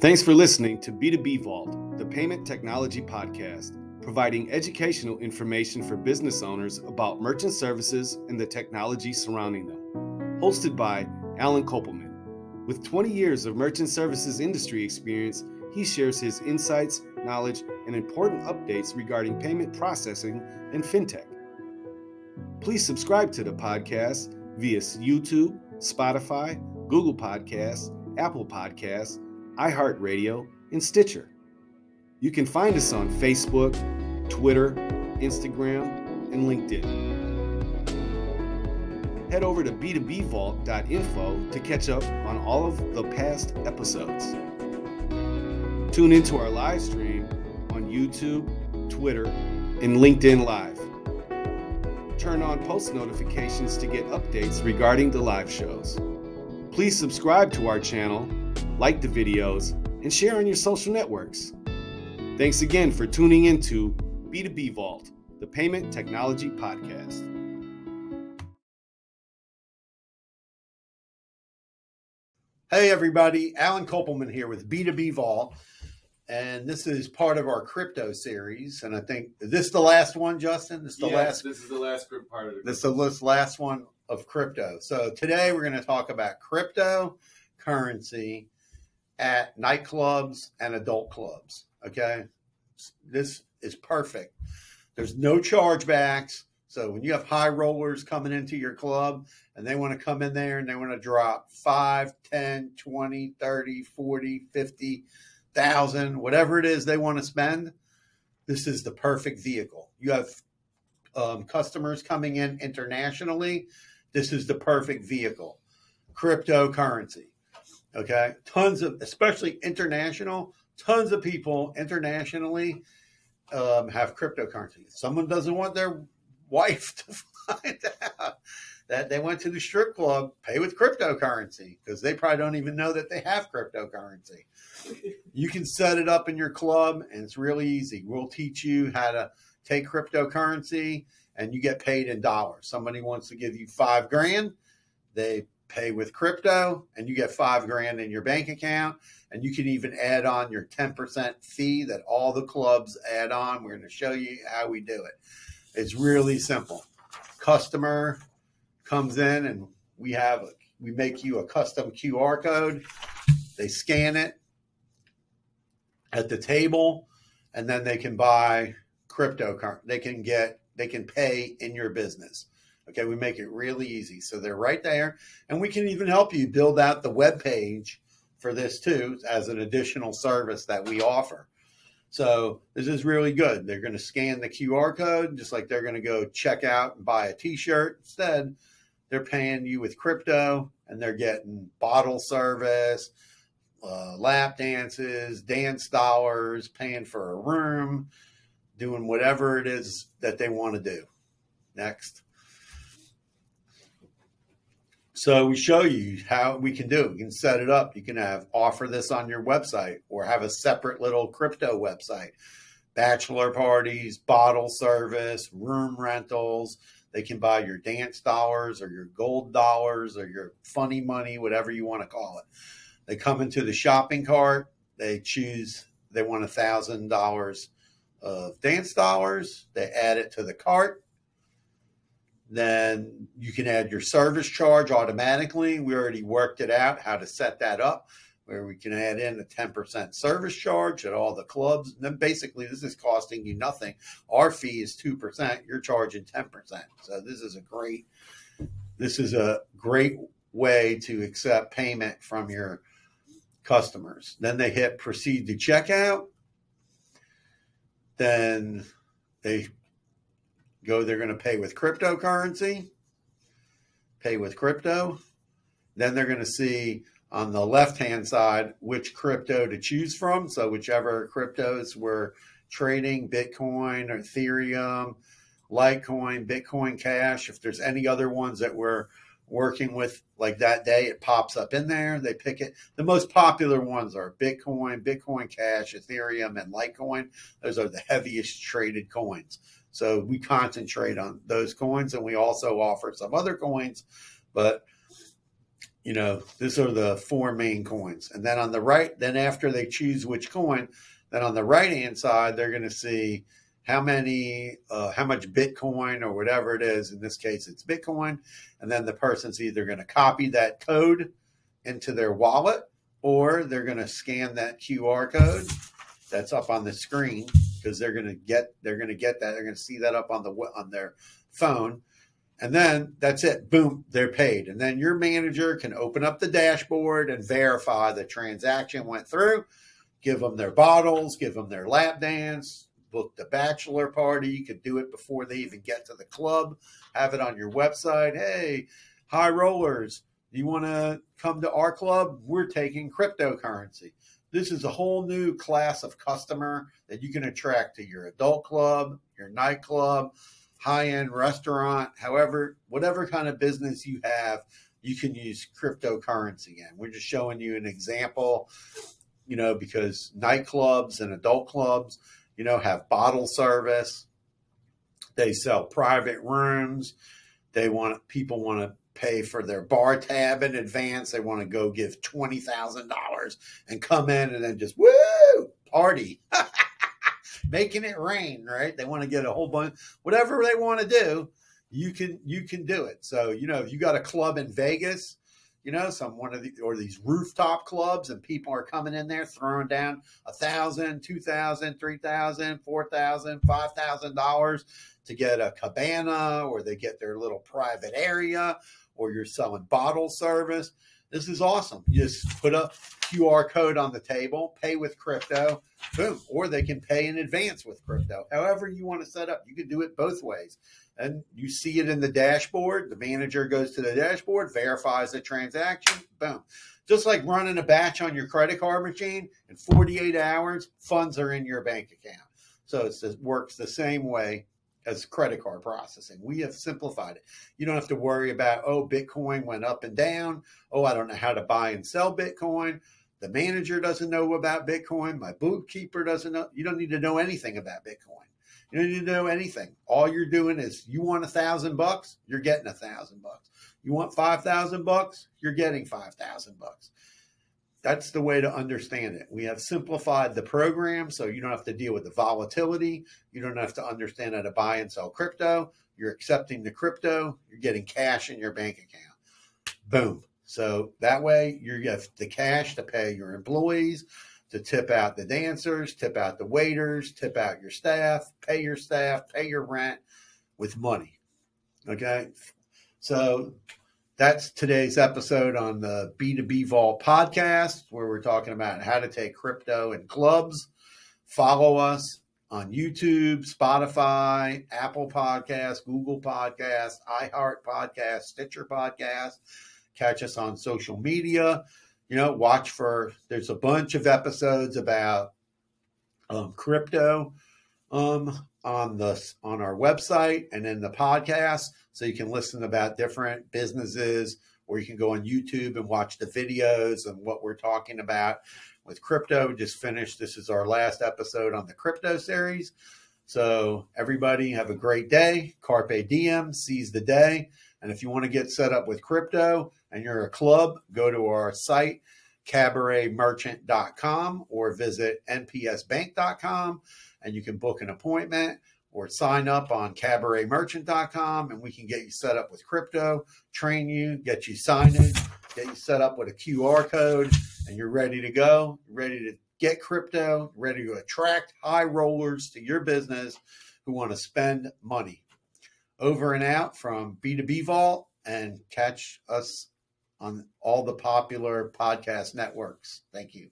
Thanks for listening to B2B Vault, the payment technology podcast, providing educational information for business owners about merchant services and the technology surrounding them. Hosted by Alan Kopelman. With 20 years of merchant services industry experience, he shares his insights, knowledge, and important updates regarding payment processing and fintech. Please subscribe to the podcast via YouTube, Spotify, Google Podcasts, Apple Podcasts, iHeartRadio, and Stitcher. You can find us on Facebook, Twitter, Instagram, and LinkedIn. Head over to b2bvault.info to catch up on all of the past episodes. Tune into our live stream on YouTube, Twitter, and LinkedIn Live. Turn on post notifications to get updates regarding the live shows. Please subscribe to our channel, like the videos, and share on your social networks. Thanks again for tuning into B2B Vault, the Payment Technology Podcast. Hey, everybody. Alan Kopelman here with B2B Vault. And this is part of our crypto series. And I think, this is this the last one, Justin? This is the yes, last. This is the last group part of it. This is the last one of crypto. So today we're going to talk about cryptocurrency at nightclubs and adult clubs. Okay. This is perfect. There's no chargebacks. So when you have high rollers coming into your club and they want to come in there and they want to drop 5, 10, 20, 30, 40, 50 thousand, whatever it is they want to spend, this is the perfect vehicle. You have um, customers coming in internationally. This is the perfect vehicle. Cryptocurrency. Okay. Tons of, especially international, tons of people internationally um, have cryptocurrency. Someone doesn't want their wife to find out that they went to the strip club, pay with cryptocurrency because they probably don't even know that they have cryptocurrency. you can set it up in your club and it's really easy. We'll teach you how to take cryptocurrency and you get paid in dollars. Somebody wants to give you five grand, they pay with crypto and you get five grand in your bank account. And you can even add on your 10% fee that all the clubs add on. We're going to show you how we do it. It's really simple. Customer comes in and we have we make you a custom QR code. They scan it at the table and then they can buy cryptocurrency. They can get they can pay in your business. Okay, we make it really easy. So they're right there and we can even help you build out the web page for this too as an additional service that we offer. So this is really good. They're going to scan the QR code just like they're going to go check out and buy a t-shirt. Instead, they're paying you with crypto and they're getting bottle service, uh, lap dances, dance dollars, paying for a room, doing whatever it is that they want to do. Next. So we show you how we can do it. You can set it up. You can have offer this on your website or have a separate little crypto website. Bachelor parties, bottle service, room rentals, they can buy your dance dollars or your gold dollars or your funny money, whatever you want to call it. They come into the shopping cart. They choose, they want a thousand dollars of dance dollars. They add it to the cart. Then you can add your service charge automatically. We already worked it out how to set that up where we can add in a 10% service charge at all the clubs. And then basically, this is costing you nothing. Our fee is 2%. You're charging 10%. So this is a great, this is a great way to accept payment from your customers. Then they hit proceed to checkout. Then they go, they're going to pay with cryptocurrency, pay with crypto. Then they're going to see on the left hand side which crypto to choose from. So, whichever cryptos we're trading Bitcoin or Ethereum, Litecoin, Bitcoin Cash, if there's any other ones that we're working with like that day, it pops up in there. They pick it. The most popular ones are Bitcoin, Bitcoin Cash, Ethereum, and Litecoin. Those are the heaviest traded coins. So we concentrate on those coins and we also offer some other coins, but you know, these are the four main coins. And then on the right, then after they choose which coin, then on the right hand side, they're going to see how many, uh, how much Bitcoin or whatever it is. In this case, it's Bitcoin. And then the person's either going to copy that code into their wallet or they're going to scan that QR code that's up on the screen because they're going to get they're going to get that they're going to see that up on the on their phone and then that's it boom they're paid and then your manager can open up the dashboard and verify the transaction went through give them their bottles give them their lap dance book the bachelor party. You could do it before they even get to the club. Have it on your website. Hey high rollers. You want to come to our club? We're taking cryptocurrency. This is a whole new class of customer that you can attract to your adult club, your nightclub, high end restaurant, however, whatever kind of business you have, you can use cryptocurrency in. We're just showing you an example, you know, because nightclubs and adult clubs, you know, have bottle service. They sell private rooms. They want people want to pay for their bar tab in advance. They want to go give twenty thousand dollars and come in and then just woo party, making it rain. Right? They want to get a whole bunch, whatever they want to do. You can you can do it. So you know if you got a club in Vegas, you know some one of the or these rooftop clubs and people are coming in there throwing down a thousand, two thousand, three thousand, four thousand, five thousand dollars to get a cabana or they get their little private area or you're selling bottle service. This is awesome. You just put a QR code on the table, pay with crypto, boom, or they can pay in advance with crypto. However, you want to set up, you can do it both ways. And you see it in the dashboard. The manager goes to the dashboard, verifies the transaction, boom. Just like running a batch on your credit card machine, in 48 hours, funds are in your bank account. So it works the same way as credit card processing. We have simplified it. You don't have to worry about, oh, Bitcoin went up and down. Oh, I don't know how to buy and sell Bitcoin. The manager doesn't know about Bitcoin. My bookkeeper doesn't know. You don't need to know anything about Bitcoin. You don't need to know anything. All you're doing is you want a thousand bucks, you're getting a thousand bucks. You want five thousand bucks, you're getting five thousand bucks. That's the way to understand it. We have simplified the program so you don't have to deal with the volatility. You don't have to understand how to buy and sell crypto. You're accepting the crypto, you're getting cash in your bank account. Boom. So that way you have the cash to pay your employees, to tip out the dancers, tip out the waiters, tip out your staff, pay your staff, pay your rent with money. Okay. So that's today's episode on the B2B Vault podcast, where we're talking about how to take crypto in clubs. Follow us on YouTube, Spotify, Apple Podcasts, Google Podcasts, iHeart Podcast, Stitcher Podcast. Catch us on social media. You know, watch for there's a bunch of episodes about um, crypto um, on the on our website and in the podcast so you can listen about different businesses or you can go on YouTube and watch the videos and what we're talking about with crypto. We just finished. This is our last episode on the crypto series. So everybody have a great day. Carpe diem, seize the day. And if you want to get set up with crypto and you're a club, go to our site, cabaretmerchant.com or visit npsbank.com and you can book an appointment or sign up on cabaretmerchant.com and we can get you set up with crypto, train you, get you signed in, get you set up with a QR code, and you're ready to go, ready to get crypto, ready to attract high rollers to your business who want to spend money. Over and out from B2B Vault and catch us on all the popular podcast networks. Thank you.